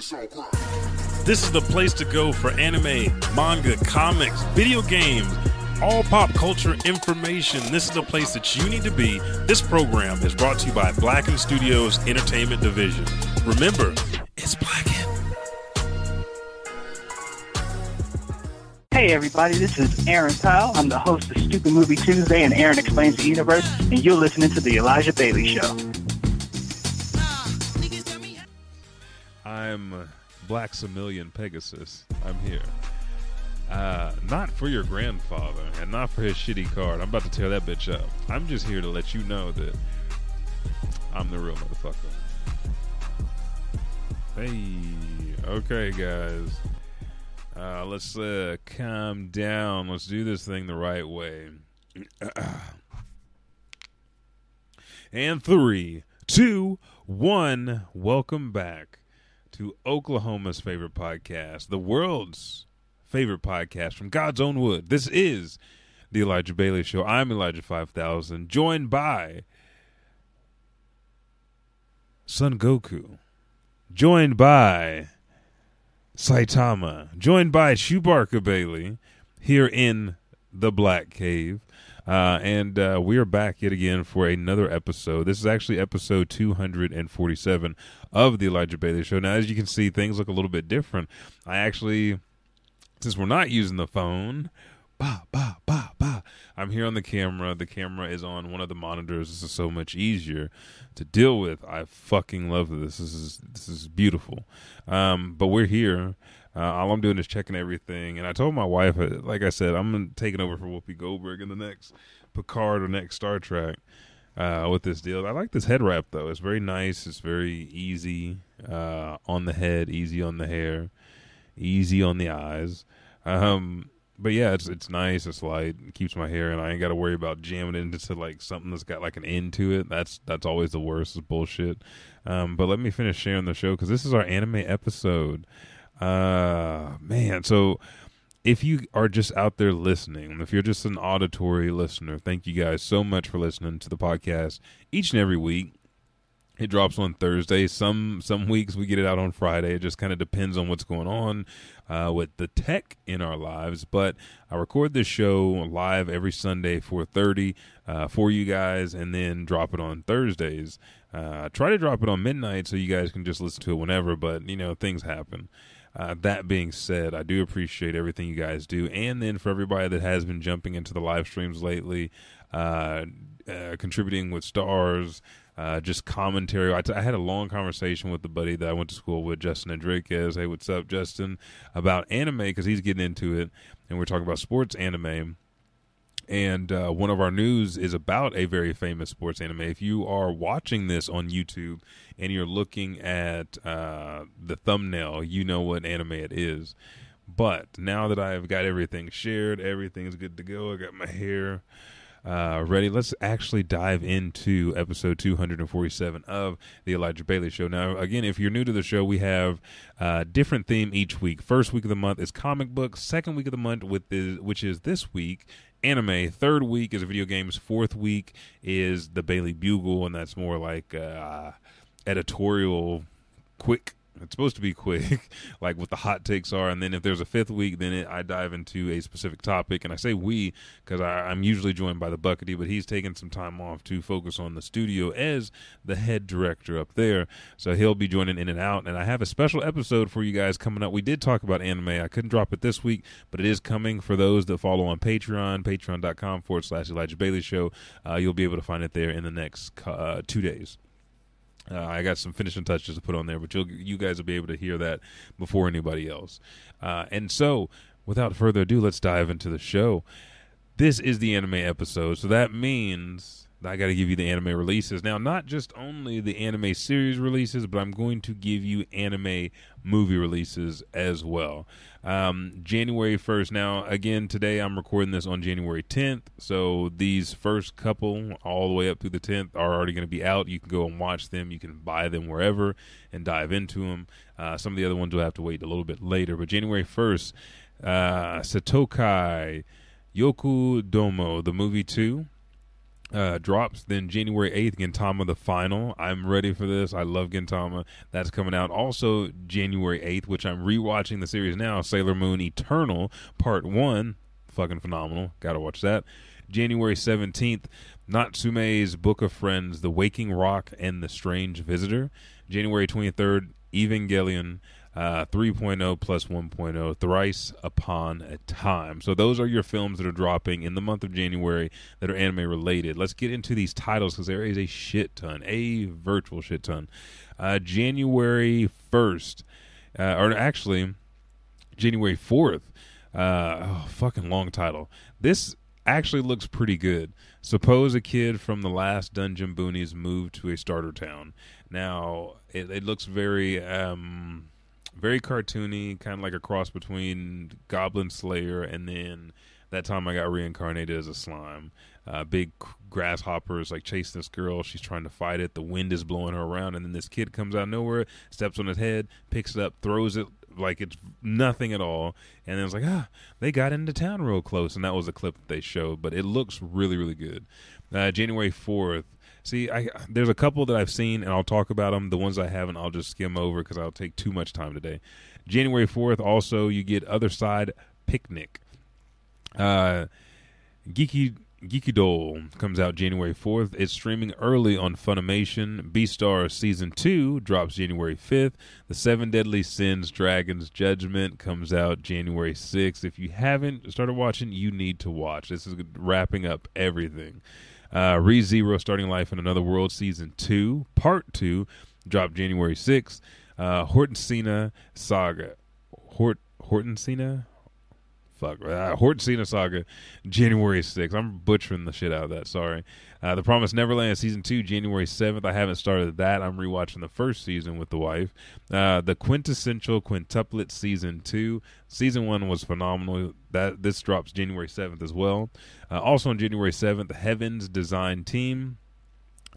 This is the place to go for anime, manga, comics, video games, all pop culture information. This is the place that you need to be. This program is brought to you by Blacken Studios Entertainment Division. Remember, it's Blacken. Hey everybody, this is Aaron Powell. I'm the host of Stupid Movie Tuesday and Aaron Explains the Universe, and you're listening to The Elijah Bailey Show. I'm Black Similian Pegasus. I'm here. Uh, not for your grandfather and not for his shitty card. I'm about to tear that bitch up. I'm just here to let you know that I'm the real motherfucker. Hey, okay, guys. Uh, let's uh, calm down. Let's do this thing the right way. and three, two, one. Welcome back to Oklahoma's favorite podcast, the world's favorite podcast from God's own wood. This is the Elijah Bailey Show. I'm Elijah 5000, joined by Son Goku, joined by Saitama, joined by Chewbacca Bailey here in the Black Cave. Uh, and uh, we are back yet again for another episode. This is actually episode 247 of the Elijah Bailey Show. Now, as you can see, things look a little bit different. I actually, since we're not using the phone, bah, bah, bah, bah, I'm here on the camera. The camera is on one of the monitors. This is so much easier to deal with. I fucking love this. This is this is beautiful. Um, but we're here. Uh, all I'm doing is checking everything. And I told my wife, uh, like I said, I'm taking over for Whoopi Goldberg in the next Picard or next Star Trek uh, with this deal. I like this head wrap though. It's very nice. It's very easy uh, on the head, easy on the hair, easy on the eyes. Um, but yeah, it's it's nice. It's light. It keeps my hair, and I ain't got to worry about jamming it into like something that's got like an end to it. That's that's always the worst. Bullshit. Um, but let me finish sharing the show because this is our anime episode. Uh, man, so if you are just out there listening, if you're just an auditory listener, thank you guys so much for listening to the podcast each and every week. It drops on Thursday. Some some weeks we get it out on Friday. It just kind of depends on what's going on uh, with the tech in our lives. But I record this show live every Sunday, four thirty, uh, for you guys, and then drop it on Thursdays. Uh, try to drop it on midnight so you guys can just listen to it whenever. But you know things happen. Uh, that being said, I do appreciate everything you guys do, and then for everybody that has been jumping into the live streams lately, uh, uh, contributing with stars, uh, just commentary. I, t- I had a long conversation with the buddy that I went to school with, Justin Enriquez. Hey, what's up, Justin? About anime because he's getting into it, and we're talking about sports anime and uh, one of our news is about a very famous sports anime. If you are watching this on YouTube and you're looking at uh, the thumbnail, you know what anime it is. But now that I've got everything shared, everything's good to go. I got my hair uh, ready. Let's actually dive into episode 247 of the Elijah Bailey Show. Now, again, if you're new to the show, we have a uh, different theme each week. First week of the month is comic books. Second week of the month, with which is this week, anime. Third week is video games. Fourth week is the Bailey Bugle, and that's more like uh, editorial, quick it's supposed to be quick, like what the hot takes are, and then if there's a fifth week, then it, I dive into a specific topic. And I say we because I'm usually joined by the Buckety, but he's taking some time off to focus on the studio as the head director up there. So he'll be joining in and out. And I have a special episode for you guys coming up. We did talk about anime. I couldn't drop it this week, but it is coming for those that follow on Patreon, patreon.com forward slash Elijah Bailey Show. Uh, you'll be able to find it there in the next uh, two days. Uh, I got some finishing touches to put on there, but you you guys will be able to hear that before anybody else. Uh, and so, without further ado, let's dive into the show. This is the anime episode, so that means I got to give you the anime releases. Now, not just only the anime series releases, but I'm going to give you anime movie releases as well. Um, January 1st. Now, again, today I'm recording this on January 10th. So these first couple, all the way up through the 10th, are already going to be out. You can go and watch them. You can buy them wherever and dive into them. Uh, some of the other ones will have to wait a little bit later. But January 1st, uh, Satokai Yoku Domo, the movie 2 uh, drops. Then January 8th, Gintama the final. I'm ready for this. I love Gintama. That's coming out. Also, January 8th, which I'm rewatching the series now Sailor Moon Eternal Part 1. Fucking phenomenal. Gotta watch that. January 17th, Natsume's Book of Friends, The Waking Rock, and The Strange Visitor. January 23rd, Evangelion uh, 3.0 plus 1.0, Thrice Upon a Time. So those are your films that are dropping in the month of January that are anime related. Let's get into these titles because there is a shit ton, a virtual shit ton. Uh, January 1st, uh, or actually, January 4th. Uh, oh, fucking long title. This actually looks pretty good. Suppose a kid from the last Dungeon Boonies moved to a starter town. Now, it, it looks very. Um, very cartoony, kind of like a cross between Goblin Slayer and then that time I got reincarnated as a slime. Uh, big grasshoppers like chase this girl. She's trying to fight it. The wind is blowing her around, and then this kid comes out nowhere, steps on his head, picks it up, throws it like it's nothing at all, and then it's like ah, they got into town real close, and that was a clip that they showed. But it looks really, really good. Uh, January fourth. See, I there's a couple that I've seen, and I'll talk about them. The ones I haven't, I'll just skim over because I'll take too much time today. January fourth, also you get Other Side Picnic. Uh, Geeky Geeky Doll comes out January 4th. It's streaming early on Funimation. Beastar Season 2 drops January 5th. The Seven Deadly Sins Dragon's Judgment comes out January 6th. If you haven't started watching, you need to watch. This is wrapping up everything. Uh, Re Zero Starting Life in Another World Season 2, Part 2, dropped January 6th. Uh, Hortensina Saga. Hort Horton Hortensina? Fuck. Uh, Hortensina Saga, January 6th. I'm butchering the shit out of that. Sorry. Uh, the Promised Neverland Season 2, January 7th. I haven't started that. I'm rewatching the first season with the wife. Uh, the Quintessential Quintuplet Season 2. Season 1 was phenomenal. That This drops January 7th as well. Uh, also on January 7th, Heaven's Design Team.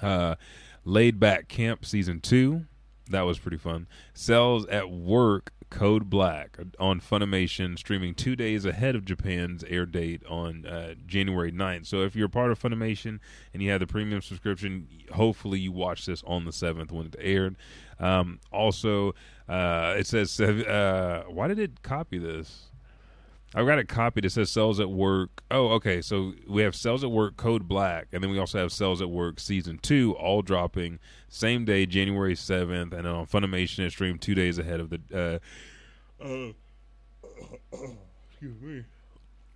Uh, Laid Back Camp Season 2. That was pretty fun. Cells at Work Code Black on Funimation, streaming two days ahead of Japan's air date on uh, January 9th. So if you're part of Funimation and you have the premium subscription, hopefully you watch this on the 7th when it aired. Um, also, uh, it says, uh, why did it copy this? I've got it copied. It says Cells at Work. Oh, okay. So we have Cells at Work Code Black, and then we also have Cells at Work Season 2, all dropping same day, January 7th, and on Funimation it streamed two days ahead of the. Uh, uh, excuse me.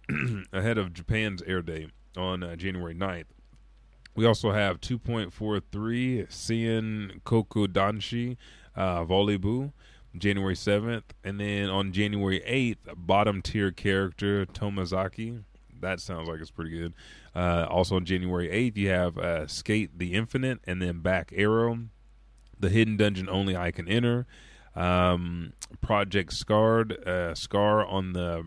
ahead of Japan's air date on uh, January 9th. We also have 2.43 Seiin Kokudanshi uh, Volleyball January 7th. And then on January 8th, bottom tier character Tomozaki. That sounds like it's pretty good. Uh, also on January 8th, you have uh, Skate the Infinite and then Back Arrow. The Hidden Dungeon Only I Can Enter. Um, Project Scarred, uh, Scar on the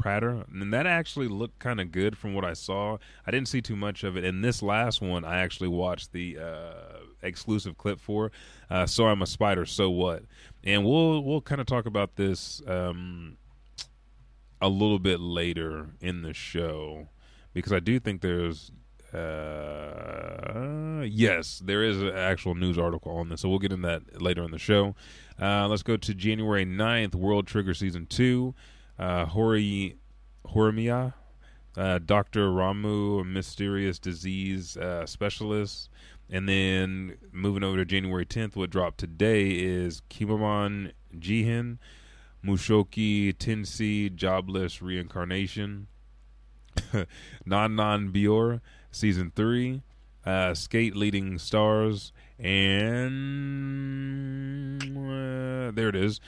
Prater, and that actually looked kind of good from what I saw. I didn't see too much of it. And this last one, I actually watched the uh, exclusive clip for. Uh, so I'm a spider. So what? And we'll we'll kind of talk about this um, a little bit later in the show because I do think there's uh, yes, there is an actual news article on this, so we'll get in that later in the show. Uh, let's go to January 9th, World Trigger Season 2 uh, Hori Horimiya, uh, Dr. Ramu, a mysterious disease uh, specialist. And then moving over to January 10th, what dropped today is Kemono Jihen, Mushoku Tensei, Jobless Reincarnation, Non Non Biyori, Season 3, uh, Skate Leading Stars, and uh, there it is.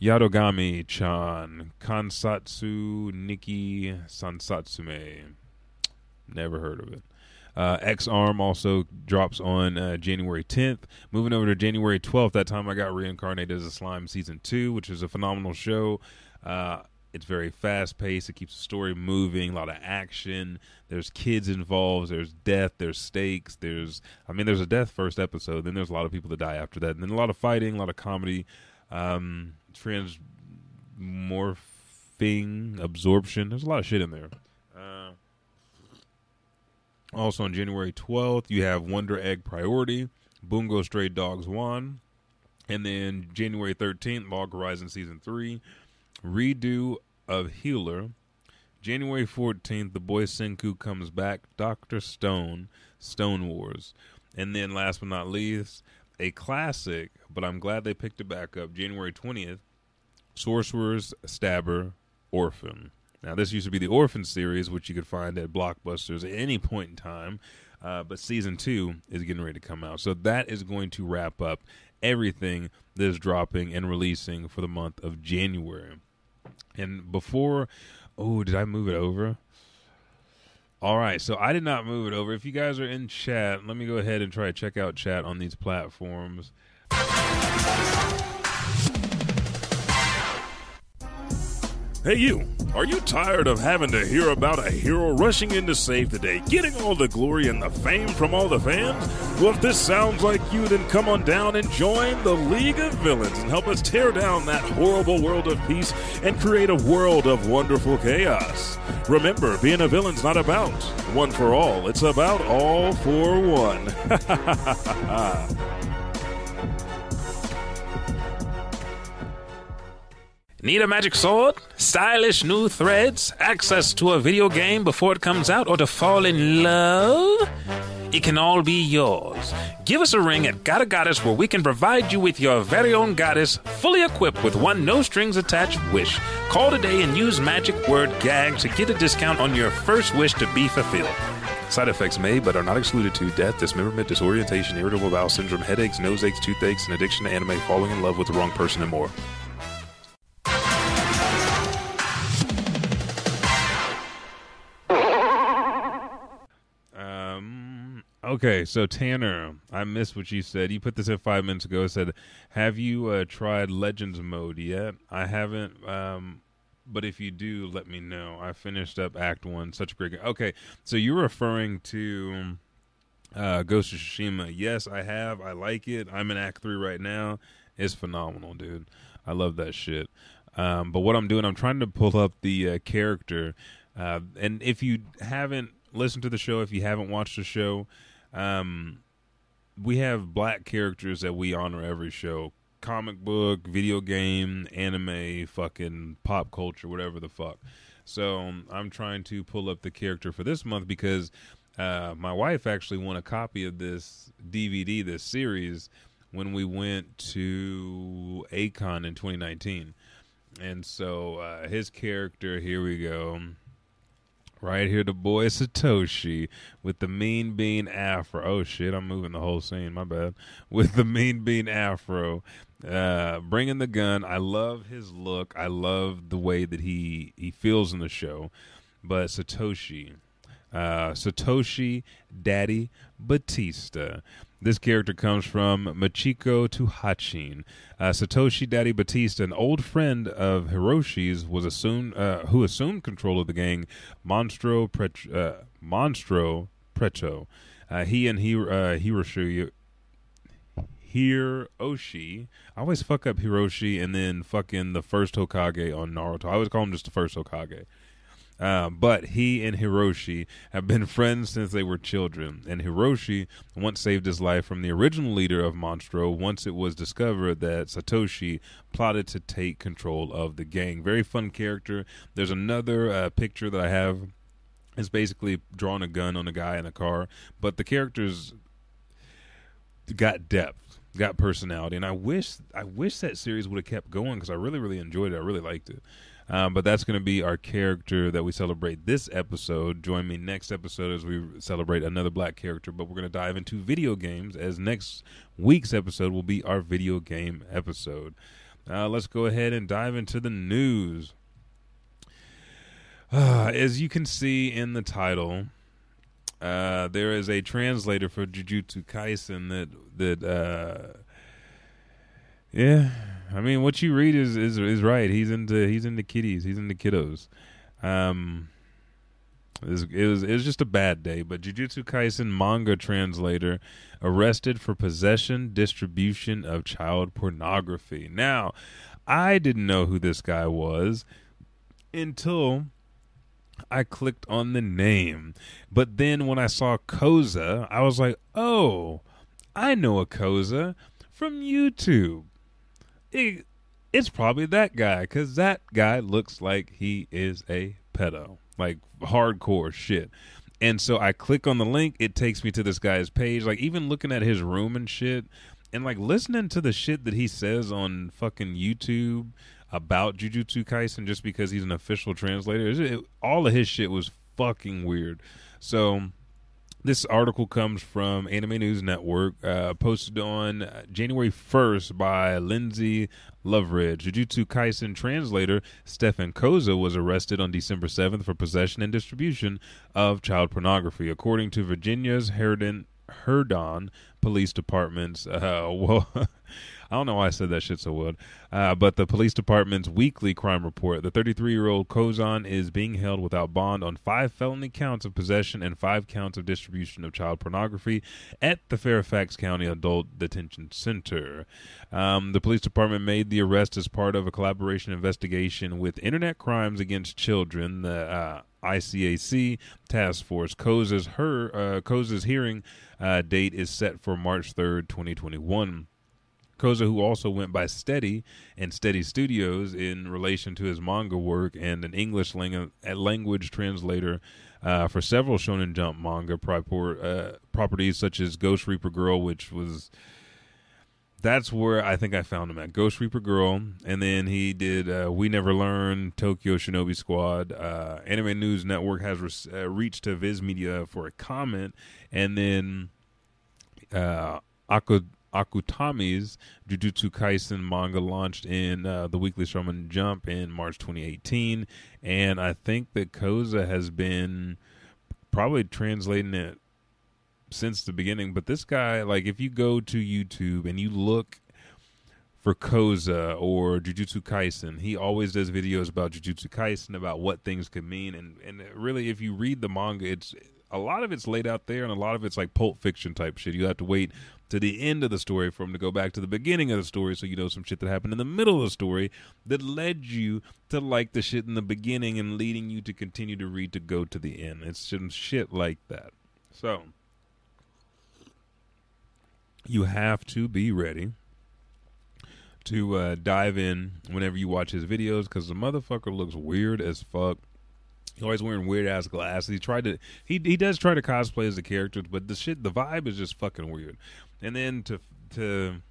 Yatogame chan, Kansatsu Nikki Sansatsume. Never heard of it. Uh, X Arm also drops on uh, January 10th. Moving over to January 12th, that time I got reincarnated as a slime season two, which is a phenomenal show. Uh, it's very fast paced. It keeps the story moving. A lot of action. There's kids involved. There's death. There's stakes. There's, I mean, there's a death first episode. Then there's a lot of people that die after that. And then a lot of fighting, a lot of comedy. Um, transmorphing absorption. There's a lot of shit in there. Uh, Also on January 12th, you have Wonder Egg Priority, Bungo Stray Dogs 1. And then January 13th, Log Horizon Season 3, Redo of Healer. January 14th, The Boy Senku comes back, Dr. Stone, Stone Wars. And then last but not least, a classic, but I'm glad they picked it back up, January 20th, Sorcerous Stabber Orphen. Now, this used to be the Orphen series, which you could find at Blockbusters at any point in time. Uh, but season two is getting ready to come out. So that is going to wrap up everything that is dropping and releasing for the month of January. And before, oh, did I move it over? All right, so I did not move it over. If you guys are in chat, let me go ahead and try to check out chat on these platforms. Hey, you! Are you tired of having to hear about a hero rushing in to save the day, getting all the glory and the fame from all the fans? Well, if this sounds like you, then come on down and join the League of Villains and help us tear down that horrible world of peace and create a world of wonderful chaos. Remember, being a villain's not about one for all, it's about all for one. Need a magic sword? Stylish new threads? Access to a video game before it comes out? Or to fall in love? It can all be yours. Give us a ring at Gotta Goddess where we can provide you with your very own goddess, fully equipped with one no strings attached wish. Call today and use magic word GAG to get a discount on your first wish to be fulfilled. Side effects may but are not excluded to death, dismemberment, disorientation, irritable bowel syndrome, headaches, nose aches, toothaches, and addiction to anime, falling in love with the wrong person, and more. Okay, so Tanner, I missed what you said. You put this in five minutes ago. Said, "Have you uh, tried Legends mode yet?" I haven't. Um, but if you do, let me know. I finished up Act One. Such a great game. Okay, so you're referring to uh, Ghost of Tsushima. Yes, I have. I like it. I'm in Act Three right now. It's phenomenal, dude. I love that shit. Um, but what I'm doing, I'm trying to pull up the uh, character. Uh, and if you haven't listened to the show, if you haven't watched the show, um, we have black characters that we honor every show comic book, video game, anime, fucking pop culture, whatever the fuck. So um, I'm trying to pull up the character for this month because uh, my wife actually won a copy of this DVD, this series, when we went to A-Kon in 2019. And so uh, his character, here we go. Right here, the boy Satoshi with the mean bean afro. Oh shit, I'm moving the whole scene. My bad. With the mean bean afro, uh, bringing the gun. I love his look. I love the way that he he feels in the show. But Satoshi, uh, Satoshi Daddy Batista. This character comes from Michiko to Hatchin. Uh, Satoshi Daddy Batista, an old friend of Hiroshi's, was assumed uh, who assumed control of the gang Monstro Pret- uh, Monstro Preto. Uh, he and he uh, Hiroshi Hiroshi. I always fuck up Hiroshi and then fucking the first Hokage on Naruto. I always call him just the first Hokage. Uh, but he and Hiroshi have been friends since they were children, and Hiroshi once saved his life from the original leader of Monstro once it was discovered that Satoshi plotted to take control of the gang. Very fun character. There's another uh, picture that I have. It's basically drawing a gun on a guy in a car, but the characters got depth, got personality, and I wish I wish that series would have kept going because I really really enjoyed it. I really liked it. Um, but that's going to be our character that we celebrate this episode. Join me next episode as we celebrate another black character. But we're going to dive into video games as next week's episode will be our video game episode. Uh, let's go ahead and dive into the news. Uh, as you can see in the title, uh, there is a translator for Jujutsu Kaisen that that uh, yeah, I mean what you read is is is right. He's into he's into kiddies. He's into kiddos. Um, it was, it was it was just a bad day. But Jujutsu Kaisen manga translator arrested for possession, distribution of child pornography. Now, I didn't know who this guy was until I clicked on the name. But then when I saw Koza, I was like, oh, I know a Koza from YouTube. It, it's probably that guy because that guy looks like he is a pedo, like hardcore shit. And so I click on the link, it takes me to this guy's page. Like, even looking at his room and shit, and like listening to the shit that he says on fucking YouTube about Jujutsu Kaisen just because he's an official translator. It, all of his shit was fucking weird. So this article comes from Anime News Network, uh, posted on January 1st by Lindsay Loveridge. Jujutsu Kaisen translator Stefan Koza was arrested on December 7th for possession and distribution of child pornography, according to Virginia's Herndon, Herdon Police Department's. Uh, well, I don't know why I said that shit so well. Uh, but the police department's weekly crime report: the 33-year-old Kozan is being held without bond on five felony counts of possession and five counts of distribution of child pornography at the Fairfax County Adult Detention Center. Um, the police department made the arrest as part of a collaboration investigation with Internet Crimes Against Children. The uh, ICAC task force. Koza's her uh, hearing uh, date is set for March third, twenty twenty one. Koza, who also went by Steady and Steady Studios in relation to his manga work and an English lang- language translator uh, for several Shonen Jump manga uh, properties such as Ghost Reaper Girl, which was that's where I think I found him at Ghost Reaper Girl, and then he did uh, We Never Learn, Tokyo Shinobi Squad. Uh, Anime News Network has re- uh, reached to Viz Media for a comment, and then uh, Aku- Akutami's Jujutsu Kaisen manga launched in uh, the Weekly Shonen Jump in March 2018, and I think that Koza has been probably translating it since the beginning. But this guy, like, if you go to YouTube and you look for Koza or Jujutsu Kaisen, he always does videos about Jujutsu Kaisen about what things could mean, and and really, if you read the manga, it's a lot of it's laid out there, and a lot of it's like Pulp Fiction type shit. You have to wait to the end of the story for him to go back to the beginning of the story, so you know some shit that happened in the middle of the story that led you to like the shit in the beginning and leading you to continue to read to go to the end. It's some shit like that. So you have to be ready to uh, dive in whenever you watch his videos because the motherfucker looks weird as fuck. He's always wearing weird ass glasses. He tried to he he does try to cosplay as the characters, but the shit the vibe is just fucking weird. And then to to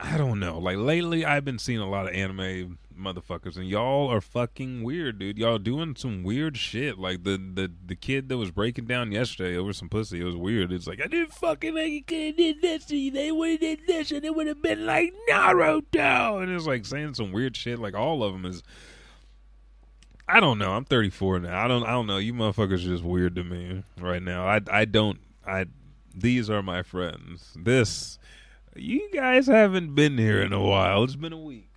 I don't know. Like lately, I've been seeing a lot of anime motherfuckers, and y'all are fucking weird, dude. Y'all doing some weird shit. Like the the the kid that was breaking down yesterday over some pussy. It was weird. It's like I didn't fucking like you could did this. They would have did this, and it would have been like Naruto. And it's like saying some weird shit. Like all of them is. I don't know. I'm 34 now. I don't. I don't know. You motherfuckers are just weird to me right now. I I don't. I. These are my friends. This you guys haven't been here in a while. It's been a week.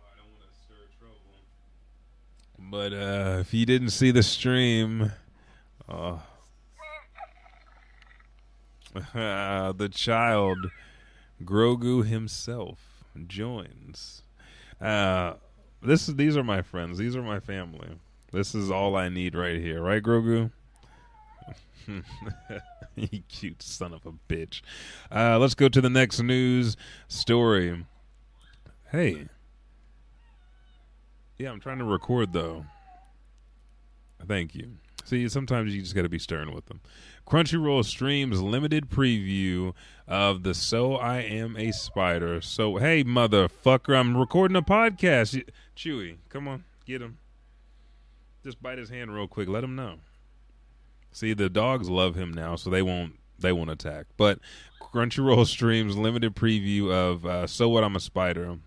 I don't want to stir trouble. But uh, if you didn't see the stream, uh, the child, Grogu himself, joins. Uh, this is these are my friends. These are my family. This is all I need right here, right, Grogu? you cute son of a bitch. Uh, let's go to the next news story. Hey. Yeah, I'm trying to record though. Thank you. See, sometimes you just got to be stern with them. Crunchyroll streams limited preview of the So I Am a Spider. So, hey, motherfucker, I'm recording a podcast. Chewy, come on, get him. Just bite his hand real quick. Let him know. See, the dogs love him now, so they won't they won't attack. But Crunchyroll streams limited preview of uh, So What I'm a Spider,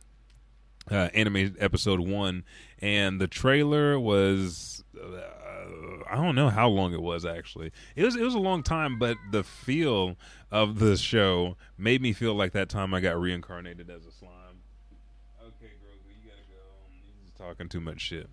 uh, anime episode one, and the trailer was. Uh, I don't know how long it was actually. It was it was a long time, but the feel of the show made me feel like that time I got reincarnated as a slime. Okay, Grogu, you gotta go. He's talking too much shit.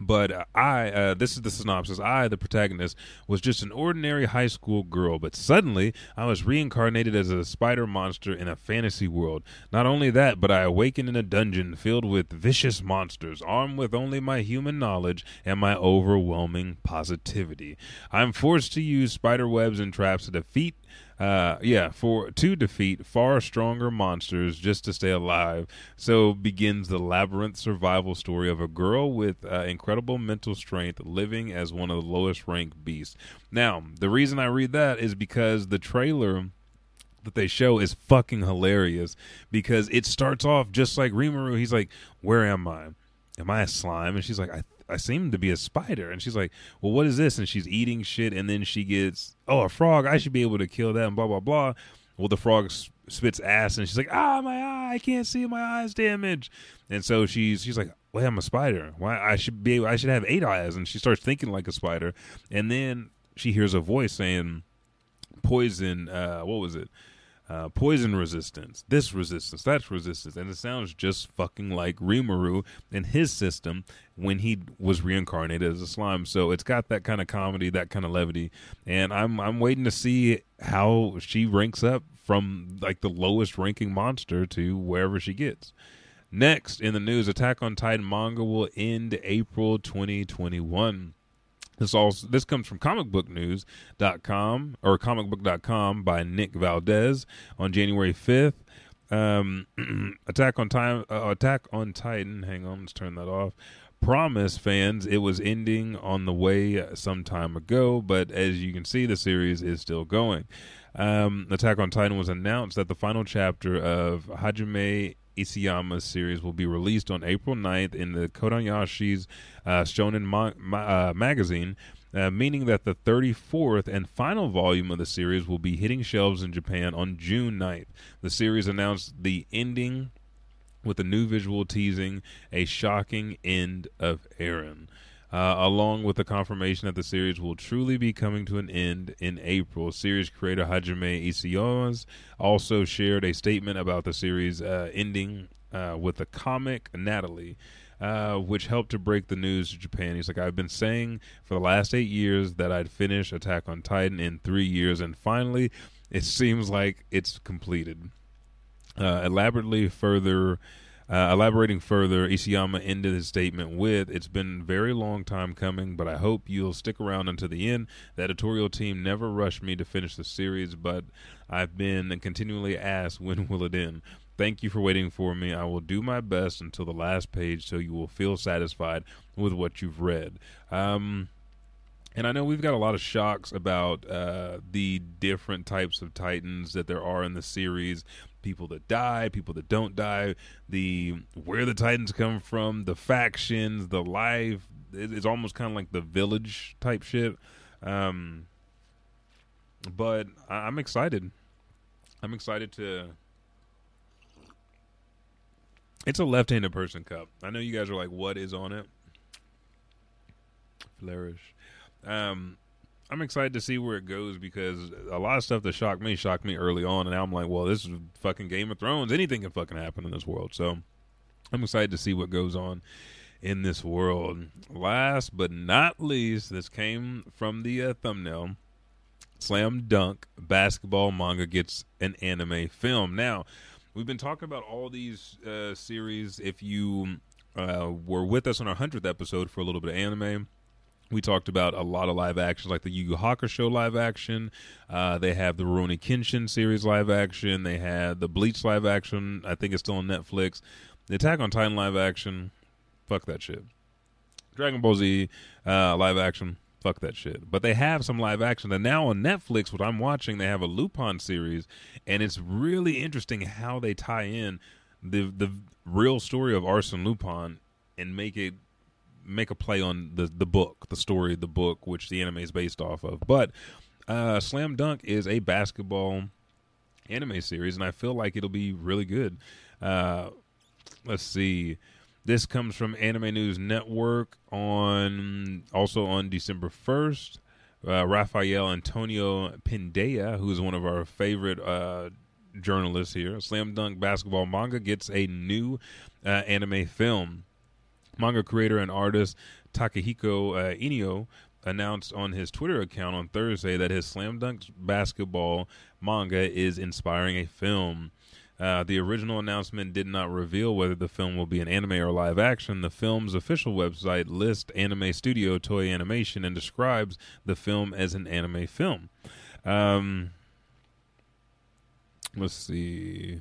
But I, uh, this is the synopsis. I, the protagonist, was just an ordinary high school girl, but suddenly I was reincarnated as a spider monster in a fantasy world. Not only that, but I awakened in a dungeon filled with vicious monsters, armed with only my human knowledge and my overwhelming positivity. I'm forced to use spider webs and traps to defeat uh, yeah, for to defeat far stronger monsters just to stay alive. So begins the labyrinth survival story of a girl with uh, incredible mental strength living as one of the lowest ranked beasts. Now, the reason I read that is because the trailer that they show is fucking hilarious because it starts off just like Rimuru. He's like, "Where am I? Am I a slime?" And she's like, "I I seem to be a spider. And she's like, well, what is this? And she's eating shit. And then she gets, oh, a frog. I should be able to kill that and blah, blah, blah. Well, the frog spits ass and she's like, ah, my eye. I can't see. My eye's damaged. And so she's, she's like, well, I'm a spider. Why I should be able, I should have eight eyes. And she starts thinking like a spider. And then she hears a voice saying, poison, uh, what was it? Uh, poison resistance, this resistance, that resistance, and it sounds just fucking like Rimuru in his system when he was reincarnated as a slime. So it's got that kind of comedy, that kind of levity, and I'm I'm waiting to see how she ranks up from like the lowest ranking monster to wherever she gets. Next in the news, Attack on Titan manga will end April 2021. This also this comes from comicbooknews.com or comicbook.com by Nick Valdez on January 5th. Um, Attack on Time uh, Attack on Titan, hang on, let's turn that off. Promise fans, it was ending on the way some time ago, but as you can see, the series is still going. Um, Attack on Titan was announced that the final chapter of Hajime Isayama's series will be released on April 9th in the Kodansha's uh, Shonen ma- ma- uh, magazine, uh, meaning that the 34th and final volume of the series will be hitting shelves in Japan on June 9th. The series announced the ending with a new visual teasing a shocking end of Eren uh, along with the confirmation that the series will truly be coming to an end in April. Series creator Hajime Isayama also shared a statement about the series uh, ending uh, with the comic Natalie. Uh, which helped to break the news to Japan. He's like, I've been saying for the last eight years that I'd finish Attack on Titan in three years, and finally, it seems like it's completed. Uh, elaborately further uh, elaborating further, Isayama ended his statement with, It's been a very long time coming, but I hope you'll stick around until the end. The editorial team never rushed me to finish the series, but I've been continually asked, when will it end? Thank you for waiting for me. I will do my best until the last page so you will feel satisfied with what you've read. Um, and I know we've got a lot of shocks about uh, the different types of Titans that there are in the series people that die, people that don't die, the where the Titans come from, the factions, the life. It's almost kind of like the village type shit. Um, but I- I'm excited. I'm excited to. It's a left-handed person cup. I know you guys are like, "What is on it?" Flourish. Um, I'm excited to see where it goes because a lot of stuff that shocked me shocked me early on, and now I'm like, well, this is fucking Game of Thrones. Anything can fucking happen in this world. So I'm excited to see what goes on in this world. Last but not least, this came from the uh, thumbnail. Slam Dunk basketball manga gets an anime film. Now, we've been talking about all these uh, series. If you uh, were with us on our 100th episode for a little bit of anime, we talked about a lot of live action, like the Yu Yu Hakusho live action. Uh, they have the Rurouni Kenshin series live action. They had the Bleach live action. I think it's still on Netflix. The Attack on Titan live action. Fuck that shit. Dragon Ball Z uh, live action. Fuck that shit. But they have some live action. And now on Netflix, what I'm watching, they have a Lupin series, and it's really interesting how they tie in the the real story of Arsene Lupin and make it make a play on the the book, the story of the book, which the anime is based off of. But uh, Slam Dunk is a basketball anime series, and I feel like it'll be really good. Uh, let's see. This comes from Anime News Network on also on December first. Uh, Rafael Antonio Pineda, who's one of our favorite uh, journalists here, Slam Dunk basketball manga gets a new uh, anime film manga creator and artist Takehiko uh, Inoue announced on his Twitter account on Thursday that his Slam Dunk basketball manga is inspiring a film. Uh, the original announcement did not reveal whether the film will be an anime or live action. The film's official website lists anime studio Toei Animation and describes the film as an anime film. Um, let's see.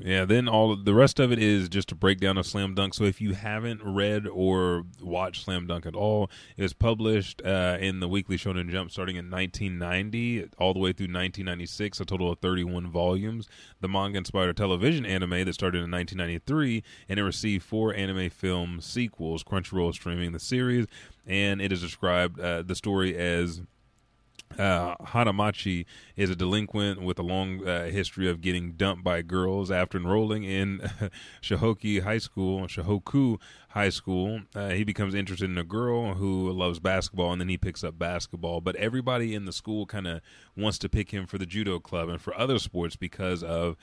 Yeah, then all the rest of it is just a breakdown of Slam Dunk. So if you haven't read or watched Slam Dunk at all, it was published uh, in the Weekly Shonen Jump starting in 1990 all the way through 1996, a total of 31 volumes. The manga inspired a television anime that started in 1993, and it received four anime film sequels. Crunchyroll streaming the series, and it is described uh, the story as uh, Hanamichi is a delinquent with a long uh, history of getting dumped by girls. After enrolling in Shahoki High School, Shohoku High School, uh, he becomes interested in a girl who loves basketball, and then he picks up basketball. But everybody in the school kind of wants to pick him for the judo club and for other sports because of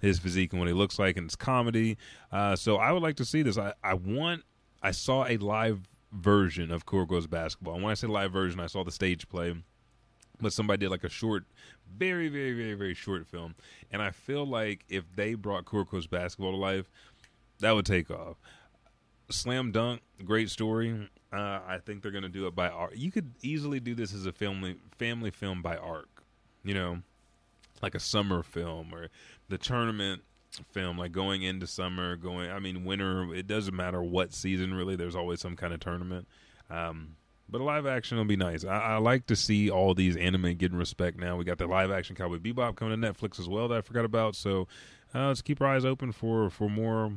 his physique and what he looks like, and his comedy. Uh, so I would like to see this. I, I want. I saw a live version of Kuroko's basketball, and when I say live version, I saw the stage play but somebody did like a short, very, very, very, very short film. And I feel like if they brought Kuroko's basketball to life, that would take off. Slam Dunk, great story. Uh, I think they're going to do it by arc. You could easily do this as a family family film by arc, you know, like a summer film or the tournament film, like going into summer, going. I mean, winter. It doesn't matter what season really. There's always some kind of tournament. Um, but live action will be nice. I, I, like to see all these anime getting respect now. We got the live action Cowboy Bebop coming to Netflix as well that I forgot about. So uh, let's keep our eyes open for, for more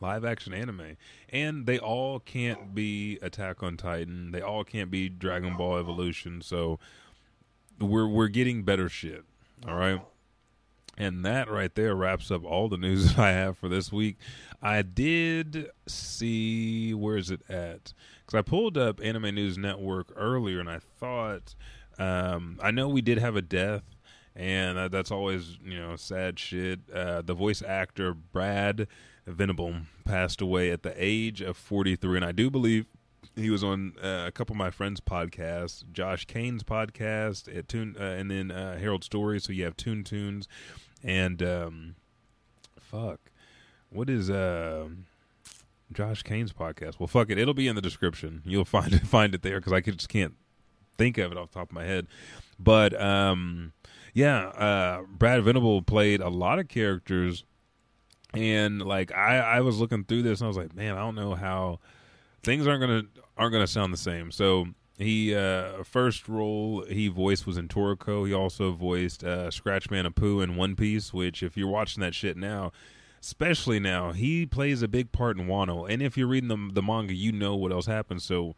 live action anime. And they all can't be Attack on Titan. They all can't be Dragon Ball Evolution. So we're we're getting better shit. All right. And that right there wraps up all the news that I have for this week. I did see where is it at? Because I pulled up Anime News Network earlier, and I thought um, I know we did have a death, and that's always you know sad shit. Uh, the voice actor Brad Venable passed away at the age of 43, and I do believe he was on uh, a couple of my friends' podcasts, Josh Kane's podcast at Tune, uh, and then uh, Harold Story. So you have Tune Tunes, and um, fuck, what is uh, Josh Kane's podcast? Well, fuck it, it'll be in the description. You'll find it, find it there because I just can't think of it off the top of my head. But um, yeah, uh, Brad Venable played a lot of characters, and like I, I was looking through this, and I was like, man, I don't know how things aren't gonna aren't gonna sound the same. So he uh, first role he voiced was in Toriko. He also voiced uh, Scratchman Apoo in One Piece, which if you're watching that shit now, especially now, he plays a big part in Wano. And if you're reading the the manga, you know what else happens. So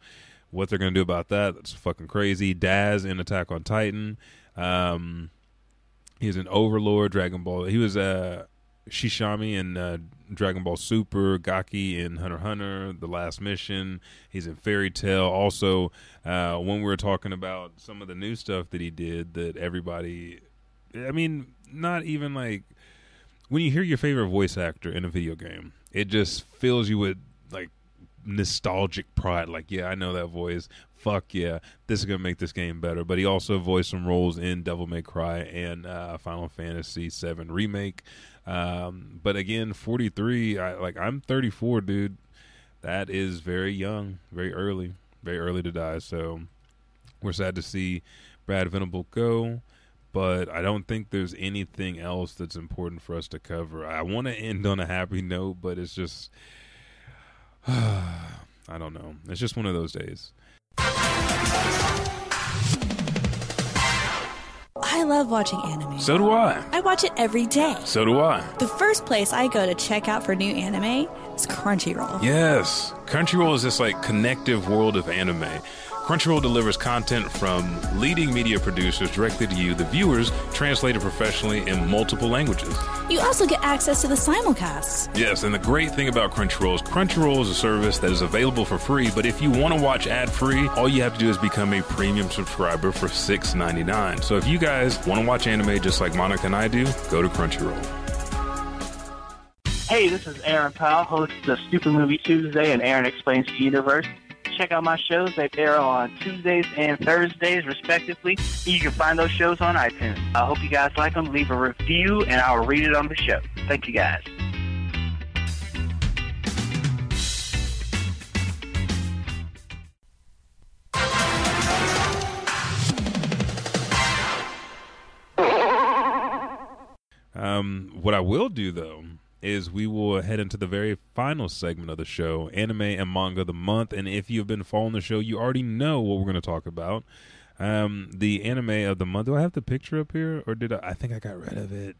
what they're gonna do about that? That's fucking crazy. Daz in Attack on Titan. Um, he's an Overlord, Dragon Ball. He was uh, Shisami in uh, Dragon Ball Super, Gaki in Hunter Hunter, The Last Mission. He's in Fairy Tail. Also, uh, when we were talking about some of the new stuff that he did, that everybody, I mean, not even like when you hear your favorite voice actor in a video game, it just fills you with like nostalgic pride. Like, yeah, I know that voice. Fuck yeah, this is gonna make this game better. But he also voiced some roles in Devil May Cry and uh, Final Fantasy VII Remake. Um, but again, 43, I, like I'm 34, dude. That is very young, very early, very early to die. So we're sad to see Brad Venable go, but I don't think there's anything else that's important for us to cover. I want to end on a happy note, but it's just, I don't know. It's just one of those days. I love watching anime. So do I. I watch it every day. So do I. The first place I go to check out for new anime is Crunchyroll. Yes. Crunchyroll is this like connective world of anime. Crunchyroll delivers content from leading media producers directly to you, the viewers, translated professionally in multiple languages. You also get access to the simulcasts. Yes, and the great thing about Crunchyroll is Crunchyroll is a service that is available for free, but if you want to watch ad free, all you have to do is become a premium subscriber for $6.99. So if you guys want to watch anime just like Monica and I do, go to Crunchyroll. Hey, this is Aaron Powell, host of Stupid Movie Tuesday and Aaron Explains the Universe. Check out my shows. They air on Tuesdays and Thursdays, respectively. You can find those shows on iTunes. I hope you guys like them. Leave a review, and I'll read it on the show. Thank you, guys. Um, what I will do though is we will head into the very final segment of the show, anime and manga of the month. And if you've been following the show, you already know what we're going to talk about. Um, the anime of the month. Do I have the picture up here, or did I? I think I got rid of it.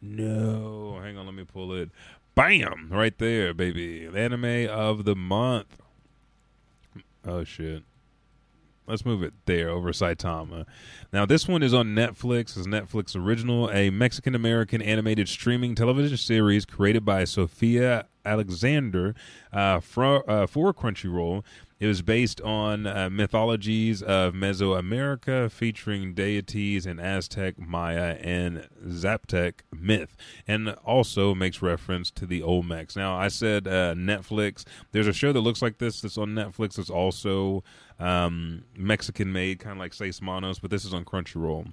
No, hang on, let me pull it. Bam, right there, baby. The anime of the month. Oh shit. Let's move it there over Saitama. Now, this one is on Netflix. It's Netflix original, a Mexican American animated streaming television series created by Sofia Alexander uh, for, uh, for Crunchyroll. It was based on uh, mythologies of Mesoamerica, featuring deities in Aztec, Maya, and Zaptec myth, and also makes reference to the Olmecs. Now, I said uh, Netflix. There's a show that looks like this that's on Netflix. It's also um, Mexican made, kind of like Seis Manos, but this is on Crunchyroll.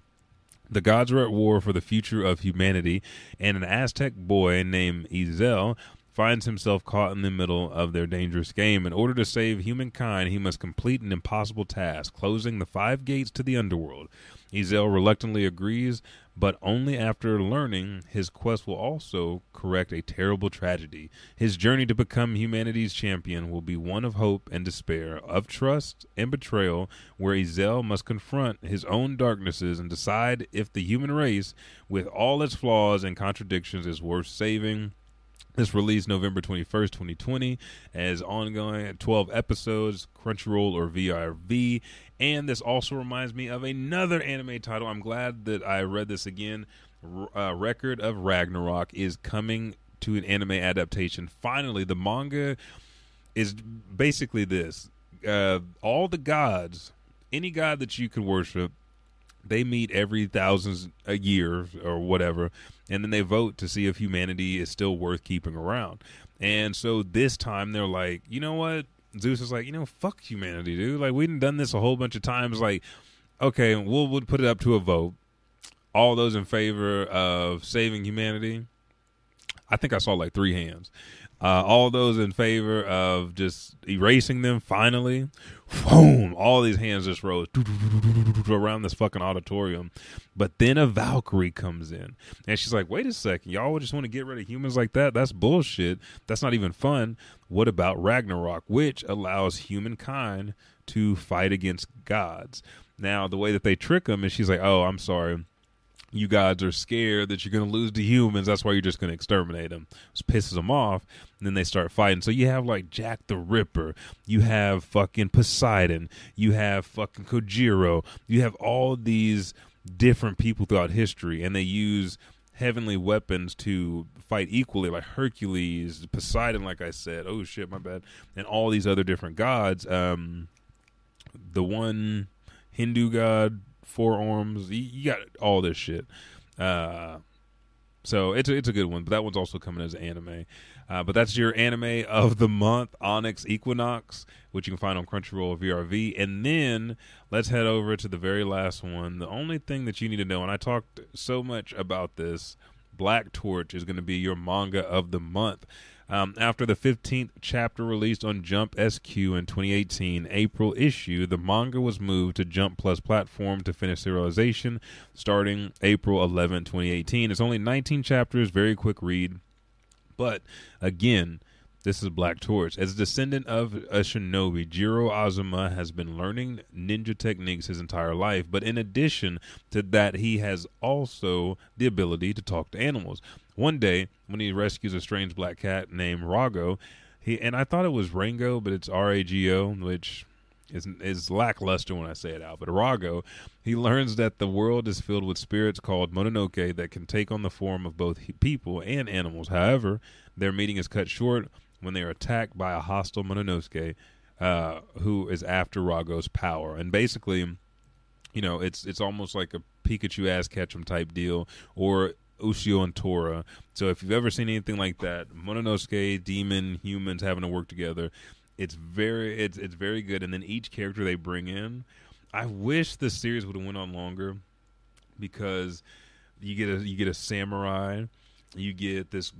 The gods are at war for the future of humanity, and an Aztec boy named Izel finds himself caught in the middle of their dangerous game. In order to save humankind, he must complete an impossible task, closing the five gates to the underworld. Izel reluctantly agrees, but only after learning his quest will also correct a terrible tragedy. His journey to become humanity's champion will be one of hope and despair, of trust and betrayal, where Izel must confront his own darknesses and decide if the human race, with all its flaws and contradictions, is worth saving this released November 21st, 2020, as ongoing 12 episodes, Crunchyroll or VRV. And this also reminds me of another anime title. I'm glad that I read this again. Uh, Record of Ragnarok is coming to an anime adaptation. Finally, the manga is basically this uh, all the gods, any god that you can worship, they meet every thousands a year or whatever and then they vote to see if humanity is still worth keeping around. And so this time they're like you know what? Zeus is like you know fuck humanity dude. Like we've done this a whole bunch of times. Like okay we'll, we'll put it up to a vote. All those in favor of saving humanity. I think i saw like three hands uh, all those in favor of just erasing them finally, boom, all these hands just rose around this fucking auditorium. But then a Valkyrie comes in and she's like, wait a second, y'all just want to get rid of humans like that? That's bullshit. That's not even fun. What about Ragnarok, which allows humankind to fight against gods? Now, the way that they trick them is she's like, oh, I'm sorry you guys are scared that you're going to lose the humans. That's why you're just going to exterminate them. It pisses them off. And then they start fighting. So you have like Jack the Ripper. You have fucking Poseidon. You have fucking Kojiro. You have all these different people throughout history. And they use heavenly weapons to fight equally, like Hercules, Poseidon, like I said. Oh shit, my bad. And all these other different gods. Um, the one Hindu god four arms. You, you got all this shit. Uh, so it's a, it's a good one, but that one's also coming as anime. Uh, but that's your anime of the month, Onyx Equinox, which you can find on Crunchyroll VRV. And then let's head over to the very last one. The only thing that you need to know, and I talked so much about this, Black Torch is going to be your manga of the month. Um, after the 15th chapter released on Jump SQ in 2018 April issue, the manga was moved to Jump Plus platform to finish serialization starting April 11, 2018. It's only 19 chapters, very quick read. But again, this is Black Torch. As a descendant of a shinobi, Jiro Azuma has been learning ninja techniques his entire life, but in addition to that, he has also the ability to talk to animals. One day, when he rescues a strange black cat named Rago, he and I thought it was Rango, but it's R A G O, which is is lackluster when I say it out. But Rago, he learns that the world is filled with spirits called Mononoke that can take on the form of both people and animals. However, their meeting is cut short when they are attacked by a hostile Mononosuke uh, who is after Rago's power. And basically, you know, it's it's almost like a Pikachu ass catch 'em type deal, or Ushio and Tora. So if you've ever seen anything like that, Mononosuke, demon, humans having to work together, it's very it's it's very good. And then each character they bring in, I wish the series would have went on longer because you get a you get a samurai, you get this.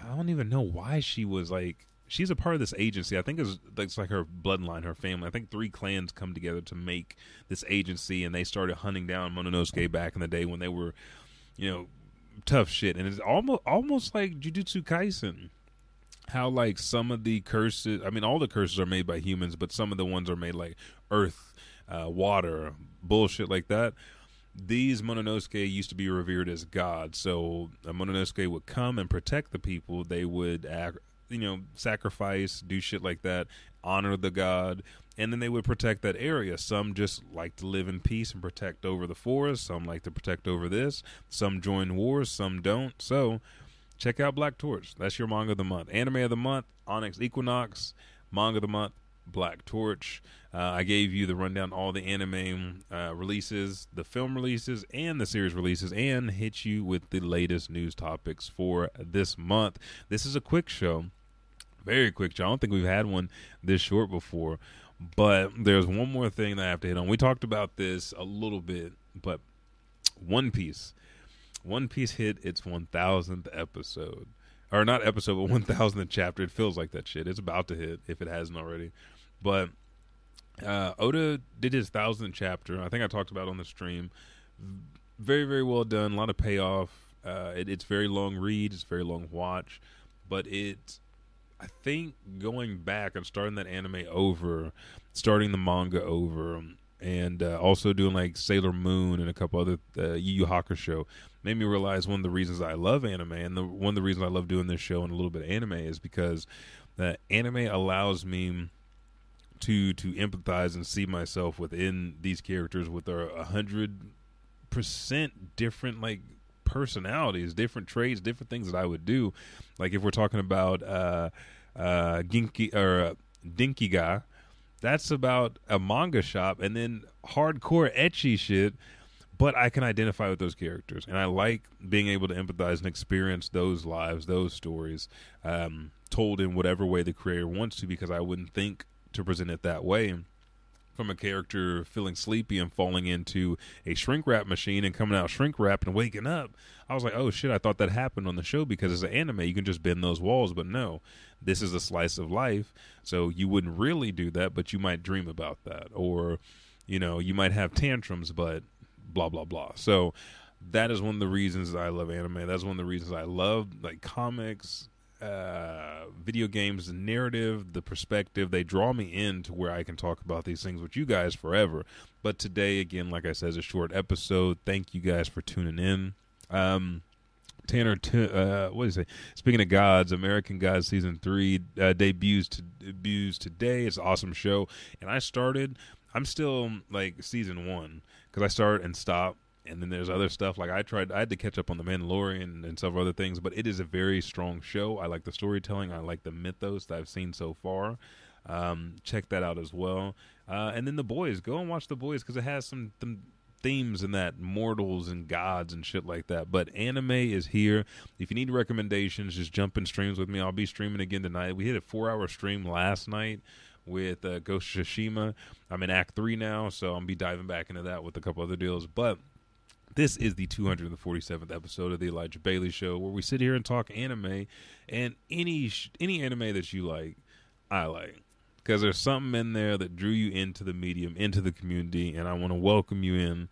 I don't even know why she was like she's a part of this agency. I think it's, it's like her bloodline, her family. I think three clans come together to make this agency, and they started hunting down Mononosuke back in the day when they were, you know, tough shit. And it's almost almost like Jujutsu Kaisen. How like some of the curses, I mean, all the curses are made by humans, but some of the ones are made like earth, uh, water, bullshit like that these Mononosuke used to be revered as gods. So a Mononosuke would come and protect the people. They would act, you know, sacrifice, do shit like that, honor the god, and then they would protect that area. Some just like to live in peace and protect over the forest. Some like to protect over this. Some join wars. Some don't. So check out Black Torch. That's your manga of the month. Anime of the month, Onyx Equinox. Manga of the month, Black Torch. Uh, I gave you the rundown, all the anime uh, releases, the film releases, and the series releases, and hit you with the latest news topics for this month. This is a quick show, very quick show. I don't think we've had one this short before, but there's one more thing that I have to hit on. We talked about this a little bit, but One Piece. One Piece hit its 1000th episode. Or not episode, but 1000th chapter. It feels like that shit. It's about to hit if it hasn't already. But uh, Oda did his thousandth chapter. I think I talked about on the stream. Very, very well done. A lot of payoff. Uh, it, it's very long read. It's very long watch, but it. I think going back and starting that anime over, starting the manga over, and uh, also doing like Sailor Moon and a couple other uh, Yu Yu Hakusho made me realize one of the reasons I love anime and the one of the reasons I love doing this show and a little bit of anime is because uh, anime allows me to to empathize and see myself within these characters with a hundred percent different like personalities, different traits, different things that I would do. Like if we're talking about uh uh Ginki or uh, Dinkiga, that's about a manga shop and then hardcore ecchi shit but I can identify with those characters, and I like being able to empathize and experience those lives, those stories, um, told in whatever way the creator wants to, because I wouldn't think to present it that way from a character feeling sleepy and falling into a shrink wrap machine and coming out shrink wrap and waking up. I was like, oh shit, I thought that happened on the show because it's an anime. You can just bend those walls, but no, this is a slice of life. So you wouldn't really do that, but you might dream about that. Or, you know, you might have tantrums, but blah, blah, blah. So that is one of the reasons I love anime. That's one of the reasons I love like comics, uh, video games, the narrative, the perspective, they draw me in to where I can talk about these things with you guys forever. But today, again, like I said, is a short episode. Thank you guys for tuning in. Um, Tanner, t- uh, what is it? Speaking of gods, American Gods season three uh, debuts to, debuts today. It's an awesome show, and I started. I'm still like season one because I start and stop and then there's other stuff like I tried. I had to catch up on the Mandalorian and several other things, but it is a very strong show. I like the storytelling. I like the mythos that I've seen so far. Um, check that out as well. Uh, and then the boys, go and watch the boys because it has some, themes in that mortals and gods and shit like that. But anime is here. If you need recommendations, just jump in streams with me. I'll be streaming again tonight. We hit a four hour stream last night with uh, Ghost of Tsushima. I'm in Act Three now, so I'll be diving back into that with a couple other deals. But this is the 247th episode of the Elijah Bailey Show, where we sit here and talk anime, and any any anime that you like, I like, because there's something in there that drew you into the medium, into the community, and I want to welcome you in.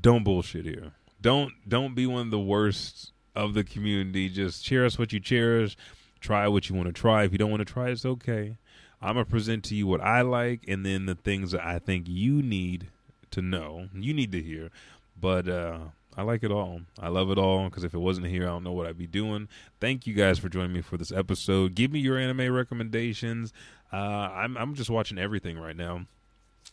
Don't bullshit here. Don't don't be one of the worst of the community. Just cherish what you cherish. Try what you want to try. If you don't want to try, it's okay. I'm gonna present to you what I like, and then the things that I think you need to know, you need to hear. But uh, I like it all. I love it all because if it wasn't here, I don't know what I'd be doing. Thank you guys for joining me for this episode. Give me your anime recommendations. Uh, I'm I'm just watching everything right now,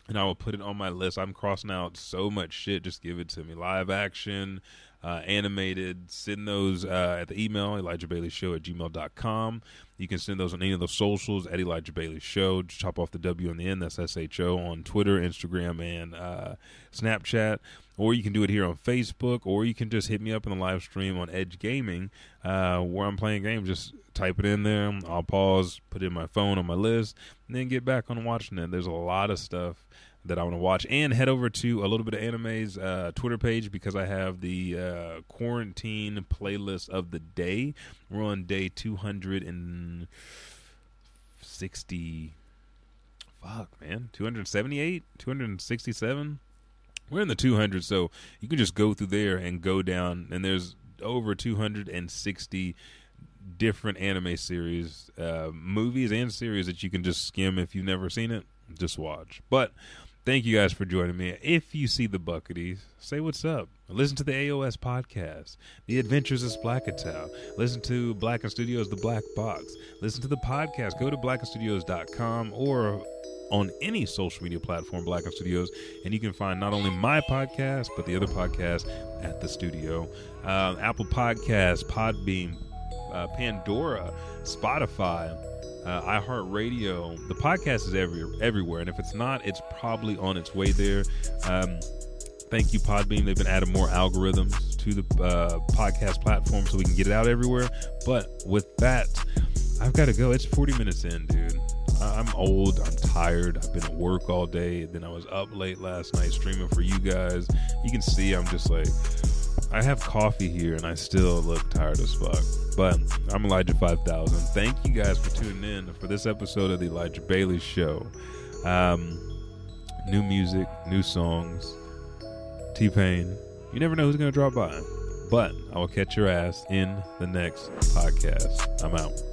and I will put it on my list. I'm crossing out so much shit. Just give it to me. Live action, uh, animated, send those uh, at the email, ElijahBaileyShow at gmail.com. You can send those on any of the socials at Elijah Bailey Show. Just chop off the W and the end. That's SHO on Twitter, Instagram, and uh, Snapchat. Or you can do it here on Facebook, or you can just hit me up in the live stream on Edge Gaming, uh, where I'm playing games. Just type it in there. I'll pause, put it in my phone on my list, and then get back on watching it. There's a lot of stuff that I want to watch. And head over to a little bit of anime's uh, Twitter page because I have the uh, quarantine playlist of the day. We're on day 260. Fuck, man. 278? 267? We're in the 200, so you can just go through there and go down, and there's over 260 different anime series, uh, movies, and series that you can just skim if you've never seen it. Just watch. But Thank you guys for joining me. If you see the Bucketies, say what's up. Listen to the AOS podcast, The Adventures of Splackatow. Listen to Blacken Studios, The Black Box. Listen to the podcast. Go to blackenstudios.com or on any social media platform, Blacken Studios, and you can find not only my podcast, but the other podcast at the studio. Uh, Apple Podcasts, Podbean, uh, Pandora, Spotify, uh, iHeartRadio. The podcast is every, everywhere, and if it's not, it's probably on its way there. Um, thank you, Podbean. They've been adding more algorithms to the uh, podcast platform so we can get it out everywhere. But with that, I've got to go. It's 40 minutes in, dude. I'm old. I'm tired. I've been at work all day. Then I was up late last night streaming for you guys. You can see I'm just like, I have coffee here and I still look tired as fuck. But I'm Elijah 5000. Thank you guys for tuning in for this episode of the Elijah Bailey Show. Um, new music, new songs, T Pain. You never know who's going to drop by. But I will catch your ass in the next podcast. I'm out.